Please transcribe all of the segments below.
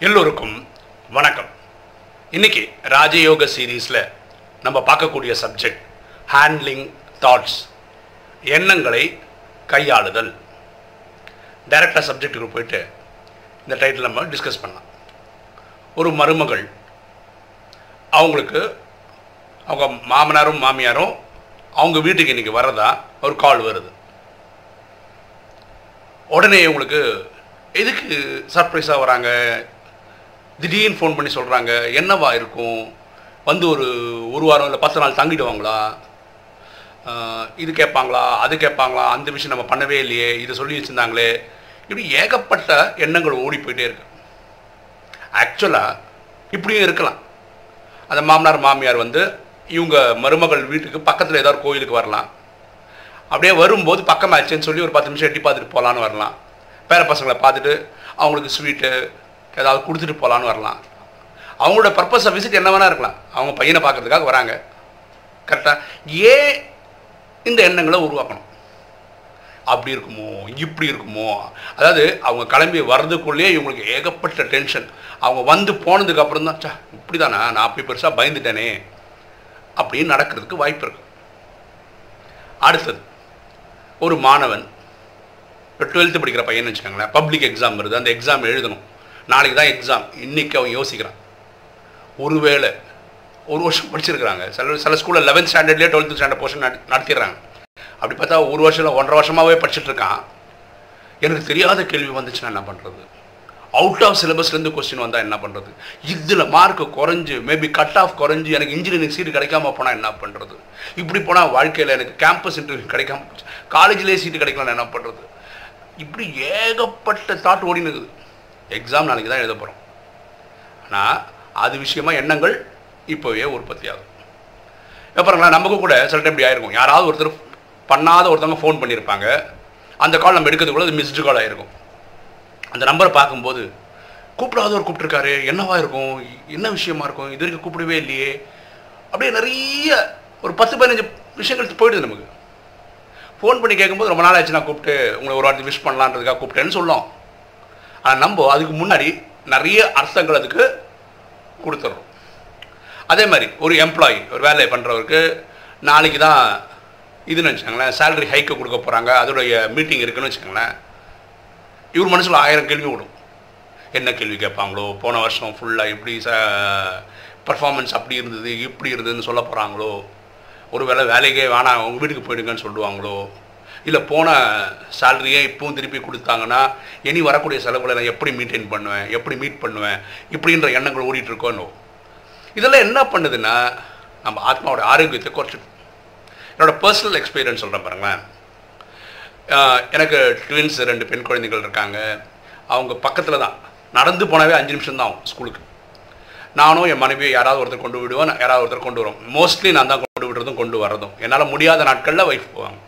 எல்லோருக்கும் வணக்கம். இன்னைக்கு ராஜயோக சீரீஸில் நம்ம பார்க்கக்கூடிய சப்ஜெக்ட் ஹேண்ட்லிங் தாட்ஸ் எண்ணங்களை கையாளுதல். டைரக்டாக சப்ஜெக்ட்டுக்கு போயிட்டு இந்த டைட்டில் நம்ம டிஸ்கஸ் பண்ணலாம். ஒரு மருமகள் அவங்களுக்கு அவங்க மாமனாரும் மாமியாரும் அவங்க வீட்டுக்கு இன்றைக்கி வரதா ஒரு கால் வருது. உடனே உங்களுக்கு எதுக்கு சர்ப்ரைஸாக வராங்க? திடீர்னு ஃபோன் பண்ணி சொல்கிறாங்க என்னவா இருக்கும்? வந்து ஒரு ஒரு வாரம் இல்லை பத்து நாள் தங்கிடுவாங்களா? இது கேட்பாங்களா அது கேட்பாங்களா அந்த விஷயம் நம்ம பண்ணவே இல்லையே இதை சொல்லி வச்சுருந்தாங்களே. இப்படி ஏகப்பட்ட எண்ணங்கள் ஓடி போயிட்டே இருக்கு. ஆக்சுவலாக இப்படியும் இருக்கலாம். அந்த மாமனார் மாமியார் வந்து இவங்க மருமகள் வீட்டுக்கு பக்கத்தில் ஏதாவது ஒரு கோயிலுக்கு வரலாம். அப்படியே வரும்போது பக்கமாச்சுன்னு சொல்லி ஒரு பத்து நிமிஷம் எட்டி பார்த்துட்டு போகலான்னு வரலாம். பேர பசங்களை பார்த்துட்டு அவங்களுக்கு ஸ்வீட்டு ஏதாவது கொடுத்துட்டு போகலான்னு வரலாம். அவங்களோட பர்பஸ் ஆஃப் விசிட் என்ன வேணா இருக்கலாம். அவங்க பையனை பார்க்கறதுக்காக வராங்க. கரெக்டாக ஏன் இந்த எண்ணங்களை உருவாக்கணும்? அப்படி இருக்குமோ? இப்படி இருக்குமோ? அதாவது அவங்க கிளம்பி வர்றதுக்குள்ளேயே இவங்களுக்கு ஏகப்பட்ட டென்ஷன் அவங்க வந்து போனதுக்கு அப்புறம் தான் சா இப்படி தானா நான் அப்படி பெருசாக பயந்துட்டேனே. அப்படின்னு நடக்கிறதுக்கு வாய்ப்பு இருக்கு. அடுத்தது ஒரு மாணவன் இப்போ டுவெல்த்து படிக்கிற பையன் வச்சுக்கோங்களேன் பப்ளிக் எக்ஸாம் வருது. அந்த எக்ஸாம் எழுதணும். நாளைக்கு தான் எக்ஸாம் இன்றைக்கி அவன் யோசிக்கிறான். ஒருவேளை ஒரு வருஷம் படிச்சிருக்கிறாங்க. சில சில ஸ்கூலில் லெவன்த் ஸ்டாண்டர்ட்லேயே டுவெல்த்து ஸ்டாண்டர்ட் போர்ஷன் நடத்திடுறாங்க. அப்படி பார்த்தா ஒரு வருஷம் ஒன்றரை வருஷமாகவே படிச்சுட்ருக்கான். எனக்கு தெரியாத கேள்வி வந்துச்சுன்னா என்ன பண்ணுறது அவுட் ஆஃப் சிலபஸ்லேருந்து கொஸ்டின் வந்தால் என்ன பண்ணுறது இதில் மார்க் குறைஞ்சு மேபி கட் ஆஃப் குறைஞ்சு எனக்கு இன்ஜினியரிங் சீட்டு கிடைக்காம போனால் என்ன பண்ணுறது இப்படி போனால் வாழ்க்கையில் எனக்கு கேம்பஸ் இன்டர்வியூ கிடைக்காம காலேஜ்லேயே சீட்டு கிடைக்கலாம் என்ன பண்ணுறது இப்படி ஏகப்பட்ட தாட் ஓடின்னு இருக்குது. எக்ஸாம் நாளைக்கு தான் எழுத போகிறோம் ஆனால் அது விஷயமா எண்ணங்கள் இப்போவே உற்பத்தி ஆகும். அப்புறங்களா நமக்கு கூட சில டைம் இப்படி ஆயிருக்கும். யாராவது ஒருத்தர் பண்ணாத ஒருத்தவங்க ஃபோன் பண்ணியிருப்பாங்க. அந்த கால் நம்ம எடுக்கிறதுக்குள்ள அது மிஸ்டு கால் ஆகிருக்கும் அந்த நம்பரை பார்க்கும்போது கூப்பிடாதவர் கூப்பிட்டுருக்காரு. என்னவா இருக்கும்? என்ன விஷயமா இருக்கும்? இது வரைக்கும் கூப்பிடவே இல்லையே. அப்படியே நிறைய ஒரு பத்து பதினஞ்சு விஷயங்கள் போயிடுது நமக்கு. ஃபோன் பண்ணி கேட்கும்போது ரொம்ப நாள் ஆச்சு நான் கூப்பிட்டு உங்களை ஒரு வாட்டி விஷ் பண்ணலான்றதுக்காக கூப்பிட்டேன்னு சொல்லலாம் நம்ம அதுக்கு முன்னாடி நிறைய அர்த்தங்கள் அதுக்கு கொடுத்துட்றோம் அதே மாதிரி ஒரு எம்ப்ளாயி ஒரு வேலையை பண்ணுறவருக்கு நாளைக்கு தான் இதுன்னு வச்சுக்கோங்களேன் சேலரி ஹைக்கு கொடுக்க போகிறாங்க அதோடைய மீட்டிங் இருக்குன்னு வச்சுக்கோங்களேன் இவர் மனசில் ஆயிரம் கேள்வி விடும் என்ன கேள்வி கேட்பாங்களோ போன வருஷம் ஃபுல்லாக எப்படி ச பர்ஃபார்மன்ஸ் அப்படி இருந்தது இப்படி இருந்ததுன்னு சொல்ல போகிறாங்களோ ஒரு வேளை வேலைக்கே வேணாம் உங்கள் வீட்டுக்கு போயிடுங்கன்னு சொல்லுவாங்களோ இல்லை போன சேலரியே இப்போவும் திருப்பி கொடுத்தாங்கன்னா இனி வரக்கூடிய செலவுகளை நான் எப்படி மெயின்டைன் பண்ணுவேன் எப்படி மீட் பண்ணுவேன் இப்படின்ற எண்ணங்கள் ஓடிட்டுருக்கோன்னு. இதெல்லாம் என்ன பண்ணுதுன்னா நம்ம ஆத்மாவோட ஆரோக்கியத்தை குறைச்சிடும். என்னோடய பர்சனல் எக்ஸ்பீரியன்ஸ் சொல்கிறேன் பாருங்களேன். எனக்கு ட்வின்ஸ் ரெண்டு பெண் குழந்தைகள் இருக்காங்க. அவங்க பக்கத்தில் தான். நடந்து போனாவே அஞ்சு நிமிஷம் தான் ஆகும் ஸ்கூலுக்கு நானும் என் மனைவியை யாராவது ஒருத்தர் கொண்டு விடுவேன் யாராவது ஒருத்தர் கொண்டு வரும் மோஸ்ட்லி நான் தான் கொண்டு விடுறதும் கொண்டு வர்றதும். என்னால் முடியாத நாட்களில் ஒய்ஃப் போவாங்க.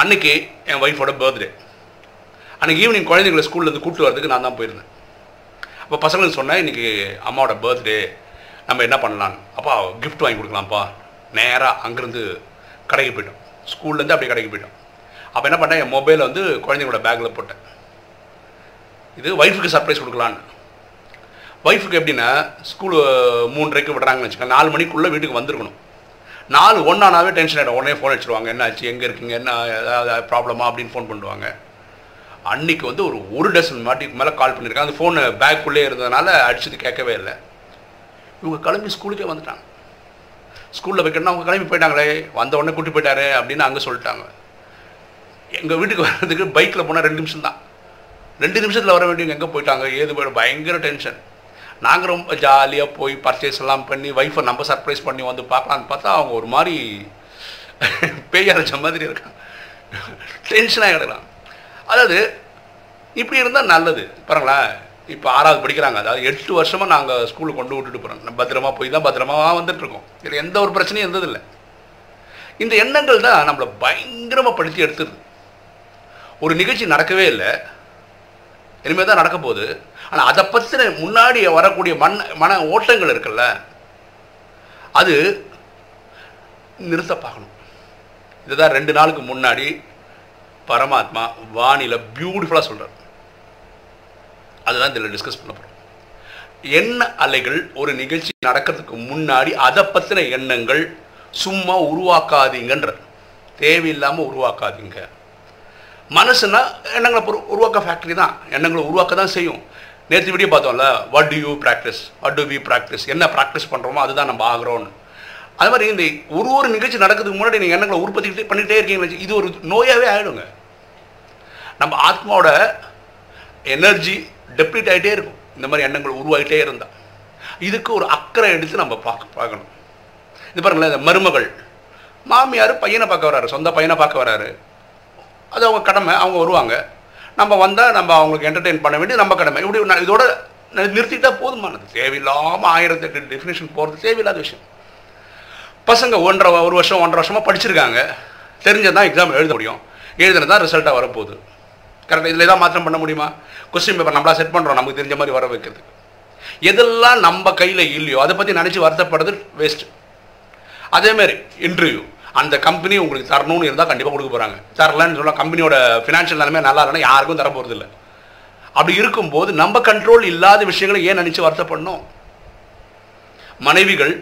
அன்னைக்கு என் ஒய்ஃபோட பர்த்டே அன்னைக்கு ஈவினிங் குழந்தைங்களை ஸ்கூல்லேருந்து கூப்பிட்டு வரதுக்கு நான் தான் போயிருந்தேன். அப்போ பசங்களுக்கு சொன்னேன் இன்றைக்கி அம்மாவோட பர்த்டே நம்ம என்ன பண்ணலான்னு அப்பா கிஃப்ட் வாங்கி கொடுக்கலாம்ப்பா. நேராக அங்கேருந்து கடைக்கு போயிட்டோம். ஸ்கூல்லேருந்து அப்படியே கடைக்கு போயிட்டோம். அப்போ என்ன பண்ணேன்? என் மொபைலை வந்து குழந்தைங்களோட பேக்கில் போட்டேன். இது ஒய்ஃபுக்கு சர்ப்ரைஸ் கொடுக்கலான்னு. ஒய்ஃபுக்கு எப்படின்னா ஸ்கூலு மூன்றரைக்கு விடுறாங்கன்னு வச்சுக்கோங்க. நாலு மணிக்குள்ளே வீட்டுக்கு வந்துருக்கணும். நாலு ஒன்றானாவே டென்ஷன் ஆகிடும் உடனே ஃபோன் அடிச்சிருவாங்க. என்ன ஆச்சு? எங்கே இருக்கீங்க? என்ன ஏதாவது ப்ராப்ளமா அப்படின்னு ஃபோன் பண்ணுவாங்க. அன்னைக்கு வந்து ஒரு ஒரு டசன் மாட்டிக்கு மேலே கால் பண்ணியிருக்காங்க அந்த ஃபோனு பேக்குள்ளே இருந்ததுனால அடிச்சது கேட்கவே இல்லை. இவங்க கிளம்பி ஸ்கூலுக்கே வந்துட்டாங்க. ஸ்கூலில் வைக்கணும்னா அவங்க கிளம்பி போயிட்டாங்களே. வந்த உடனே கூட்டி போயிட்டாரு. அப்படின்னு அங்கே சொல்லிட்டாங்க. எங்கள் வீட்டுக்கு வர்றதுக்கு பைக்கில் போனால் ரெண்டு நிமிஷம் தான் ரெண்டு நிமிஷத்தில் வர வேண்டியவங்க எங்கே போயிட்டாங்க? ஏது போயிடும்? பயங்கர டென்ஷன் நாங்கள் ரொம்ப ஜாலியாக போய் பர்ச்சேஸ் எல்லாம் பண்ணி ஒய்ஃபை நம்ம சர்ப்ரைஸ் பண்ணி வந்து பார்க்கலான்னு பார்த்தா அவங்க ஒரு மாதிரி பேய் அரைச்ச மாதிரி இருக்கான் டென்ஷனாக கிடக்கலாம் அதாவது இப்படி இருந்தால் நல்லது. பாருங்களேன். இப்போ ஆறாவது படிக்கிறாங்க. அதாவது எட்டு வருஷமாக நாங்கள் ஸ்கூலுக்கு கொண்டு விட்டுட்டு போகிறோம் பத்திரமா போய் தான் பத்திரமா வந்துட்டுருக்கோம் இதில் எந்த ஒரு பிரச்சனையும் இருந்ததில்லை. இந்த எண்ணங்கள் தான் நம்மளை பயங்கரமாக படுத்தி எடுத்துருது. ஒரு நிகழ்ச்சி நடக்கவே இல்லை. இனிமேல் தான் நடக்க போகுது ஆனால் அதை பற்றின முன்னாடி வரக்கூடிய மண் மன ஓட்டங்கள் இருக்குல்ல அது நிறுத்த பார்க்கணும் இதுதான் ரெண்டு நாளுக்கு முன்னாடி பரமாத்மா வானில பியூட்டிஃபுல்லாக சொல்கிறார் அதுதான் இதில் டிஸ்கஸ் பண்ண போகிறோம் எண்ண அலைகள் ஒரு நிகழ்ச்சி நடக்கிறதுக்கு முன்னாடி அதை பற்றின எண்ணங்கள் சும்மா உருவாக்காதீங்கன்ற தேவையில்லாமல் உருவாக்காதீங்க. மனசுனா எண்ணங்களை உருவாக்க ஃபேக்ட்ரி தான். எண்ணங்களை உருவாக்க தான் செய்யும். நேற்று வீடியோ பார்த்தோம்ல what do you practise what do we practise என்ன ப்ராக்டிஸ் பண்ணுறோமோ அதுதான் நம்ம ஆகிறோம்னு அது மாதிரி இந்த ஒரு ஒரு நிகழ்ச்சி நடக்கிறதுக்கு முன்னாடி நீங்கள் எண்ணங்களை உற்பத்தி பண்ணிக்கிட்டே இருக்கீங்க இது ஒரு நோயாகவே ஆகிடுங்க நம்ம ஆத்மாவோட எனர்ஜி டெப்ளீட் ஆகிட்டே இருக்கும். இந்த மாதிரி எண்ணங்கள் உருவாகிட்டே இருந்தால் இதுக்கு ஒரு அக்கறை எடுத்து நம்ம பார்க்க பார்க்கணும். இது பாருங்களேன் இந்த மருமகள். மாமியார் பையனை பார்க்க வராரு சொந்த பையனை பார்க்க வராரு. அது அவங்க கடமை அவங்க வருவாங்க. நம்ம வந்தால் நம்ம அவங்களுக்கு என்டர்டெயின் பண்ண வேண்டியது நம்ம கடமை. இப்படி இதோட நிறுத்திட்டா போதுமானது. தேவையில்லாமல் ஆயிரத்தி எட்டு டெஃபினேஷன் போகிறது தேவையில்லாத விஷயம். பசங்க ஒன்றரை ஒரு வருஷம் ஒன்றரை வருஷமாக படிச்சிருக்காங்க. தெரிஞ்சதான் எக்ஸாம் எழுத முடியும். எழுதுனது தான் ரிசல்ட்டாக வரப்போகுது. கரெக்டாக இதில் தான் மாற்றம் பண்ண முடியுமா? கொஸ்டின் பேப்பர் நம்மளா செட் பண்ணுறோம் நமக்கு தெரிஞ்ச மாதிரி வர வைக்கிறது எதெல்லாம் நம்ம கையில் இல்லையோ அதை பற்றி நினச்சி வருத்தப்படுறது வேஸ்ட்டு அதேமாரி இன்டர்வியூ அந்த கம்பெனி உங்களுக்கு தரணும்னு இருந்தால் கண்டிப்பாக கொடுக்க போகிறாங்க தரலன்னு சொன்னால் கம்பெனியோட ஃபினான்ஷியல் நிலைமை நல்லா இல்லைன்னா யாருக்கும் தர போகிறது இல்லை. அப்படி இருக்கும்போது நம்ம கண்ட்ரோல் இல்லாத விஷயங்களை ஏன் நினச்சி வருத்தப்படணும்? மனைவிகள்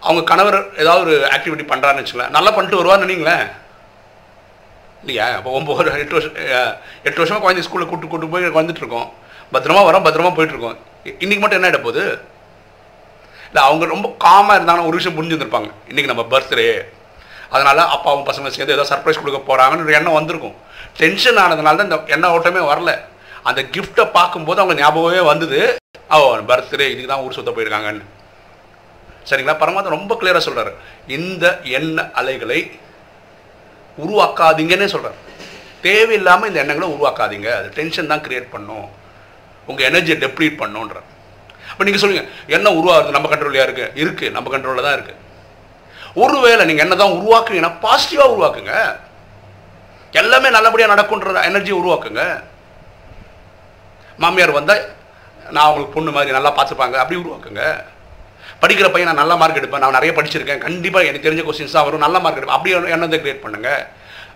அவங்க கணவர் ஏதாவது ஒரு ஆக்டிவிட்டி பண்ணுறான்னு வச்சுங்களேன் நல்லா பண்ணிட்டு வருவார்னு நினைங்களேன். இல்லையா? இப்போ ஒம்பது எட்டு வருஷம் எட்டு வருஷமாக குழந்தை ஸ்கூலில் கூட்டு கூட்டு போய் வந்துட்டு இருக்கோம். பத்திரமா வரோம் பத்திரமா போயிட்டுருக்கோம் இன்றைக்கி மட்டும் என்ன ஆகிட போகுது? இல்லை அவங்க ரொம்ப காமாக இருந்தாங்கன்னா ஒரு விஷயம் புரிஞ்சுருந்துருப்பாங்க. இன்றைக்கி நம்ம பர்த்டே அதனால் அப்பாவும் பசங்க சேர்ந்து ஏதோ சர்ப்ரைஸ் கொடுக்க போகிறாங்கன்னு ஒரு எண்ணம் வந்திருக்கும். டென்ஷன் ஆனதுனால தான் இந்த எண்ண ஓட்டமே வரல. அந்த கிஃப்ட்டை பார்க்கும்போது அவங்க ஞாபகமே வந்தது. ஓ பர்த்டே இதுக்கு தான் ஊர் சுத்த போயிருக்காங்கன்னு. சரிங்களா? பரமாத்மா ரொம்ப கிளியராக சொல்கிறார் இந்த எண்ண அலைகளை உருவாக்காதீங்கன்னே சொல்கிறார் தேவையில்லாமல் இந்த எண்ணங்களை உருவாக்காதீங்க. அது டென்ஷன் தான் கிரியேட் பண்ணும். உங்கள் எனர்ஜியை டெப்ளீட் பண்ணுன்ற அப்போ நீங்கள் சொல்லுங்கள் என்ன உருவாகுது நம்ம கண்ட்ரோல்லையா இருக்கு. இருக்குது நம்ம கண்ட்ரோலில் தான் இருக்குது ஒருவேளை நீங்கள் என்ன தான் உருவாக்குறீங்கன்னா பாசிட்டிவாக உருவாக்குங்க. எல்லாமே நல்லபடியாக நடக்குன்ற எனர்ஜியை உருவாக்குங்க. மாமியார் வந்தால் நான் அவங்களுக்கு பொண்ணு மாதிரி நல்லா பார்த்துப்பாங்க. அப்படி உருவாக்குங்க. படிக்கிற பையன் நான் நல்ல மார்க் எடுப்பேன். நான் நிறைய படிச்சிருக்கேன். கண்டிப்பாக எனக்கு தெரிஞ்ச கொஸ்டின்ஸ் தான் வரும். நல்ல மார்க் எடுப்பேன். அப்படி என்னதை எண்ணத்தை கிரியேட் பண்ணுங்க.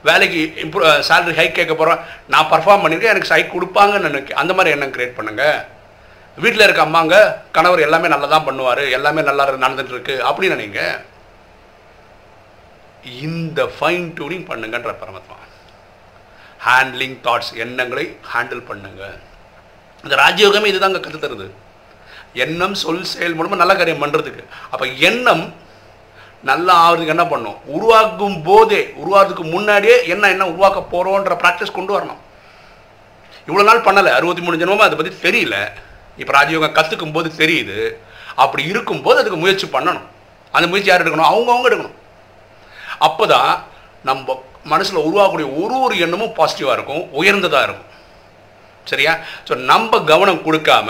வேலைக்கு இம்ப்ரூவ் சேலரி ஹைக் கேட்க போகிறோம் நான் பர்ஃபார்ம் பண்ணியிருக்கேன் எனக்கு ஹைக் கொடுப்பாங்கன்னு நினைக்க அந்த மாதிரி எண்ணம் கிரியேட் பண்ணுங்க. வீட்டில் இருக்க அம்மாங்க கணவர் எல்லாமே நல்லா தான் பண்ணுவார். எல்லாமே நல்லா நடந்துட்டு இருக்கு. அப்படின்னு நினைங்க இந்த ஃபைன் டியூனிங் பண்ணுங்கன்ற பரமாத்மா. ஹேண்ட்லிங் தாட்ஸ் எண்ணங்களை ஹேண்டில் பண்ணுங்க. இந்த ராஜயோகமே இதுதாங்க கற்று தருது. எண்ணம் சொல் செயல் மூலமாக நல்ல காரியம் பண்ணுறதுக்கு அப்போ எண்ணம் நல்லா ஆகிறதுக்கு என்ன பண்ணும்? உருவாக்கும் போதே உருவாகிறதுக்கு முன்னாடியே என்ன என்ன உருவாக்க போகிறோன்ற ப்ராக்டிஸ் கொண்டு வரணும். இவ்வளோ நாள் பண்ணலை அறுபத்தி மூணு ஜனமும் அதை பற்றி தெரியல. இப்போ ராஜயோகம் கற்றுக்கும் போது தெரியுது. அப்படி இருக்கும்போது அதுக்கு முயற்சி பண்ணணும். அந்த முயற்சி யார் எடுக்கணும்? அவங்கவுங்க எடுக்கணும். அப்போ தான் நம்ம மனசில் உருவாகக்கூடிய ஒரு ஒரு எண்ணமும் பாசிட்டிவாக இருக்கும் உயர்ந்ததாக இருக்கும். சரியா? ஸோ நம்ம கவனம் கொடுக்காம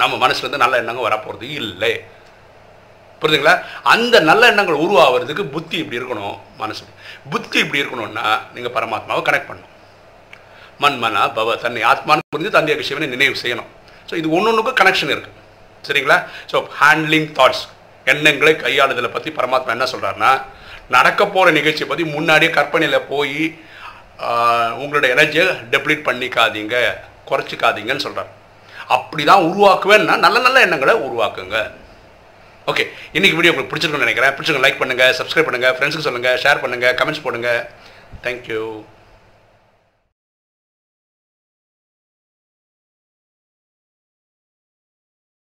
நம்ம மனசுலேருந்து நல்ல எண்ணங்கள் வரப்போகிறது இல்லை. புரியுதுங்களா? அந்த நல்ல எண்ணங்கள் உருவாகிறதுக்கு புத்தி இப்படி இருக்கணும் மனசு. புத்தி இப்படி இருக்கணும்னா நீங்கள் பரமாத்மாவை கனெக்ட் பண்ணணும். மன்மனா பவ தன்னை ஆத்மான்னு புரிஞ்சு தந்தைய சிவனை நினைவு செய்யணும். ஸோ இது ஒன்று ஒன்றுக்கும் கனெக்ஷன் இருக்குது சரிங்களா? ஸோ ஹேண்ட்லிங் தாட்ஸ் எண்ணங்களை கையாளுதலை பற்றி பரமாத்மா என்ன சொல்கிறாருன்னா நடக்க போகிற நிகழ்ச்சியை பற்றி முன்னாடியே கற்பனையில் போய் உங்களோட எனர்ஜியை டெப்ளீட் பண்ணிக்காதீங்க குறைச்சிக்காதீங்கன்னு சொல்கிறார் அப்படி தான் உருவாக்குவேன்னா நல்ல நல்ல எண்ணங்களை உருவாக்குங்க. ஓகே இன்றைக்கி வீடியோ உங்களுக்கு பிடிச்சிருக்குன்னு நினைக்கிறேன். பிடிச்சிருக்க லைக் பண்ணுங்கள் சப்ஸ்கிரைப் பண்ணுங்கள் ஃப்ரெண்ட்ஸுக்கு சொல்லுங்கள் ஷேர் பண்ணுங்கள் கமெண்ட்ஸ் போடுங்க. தேங்க்யூ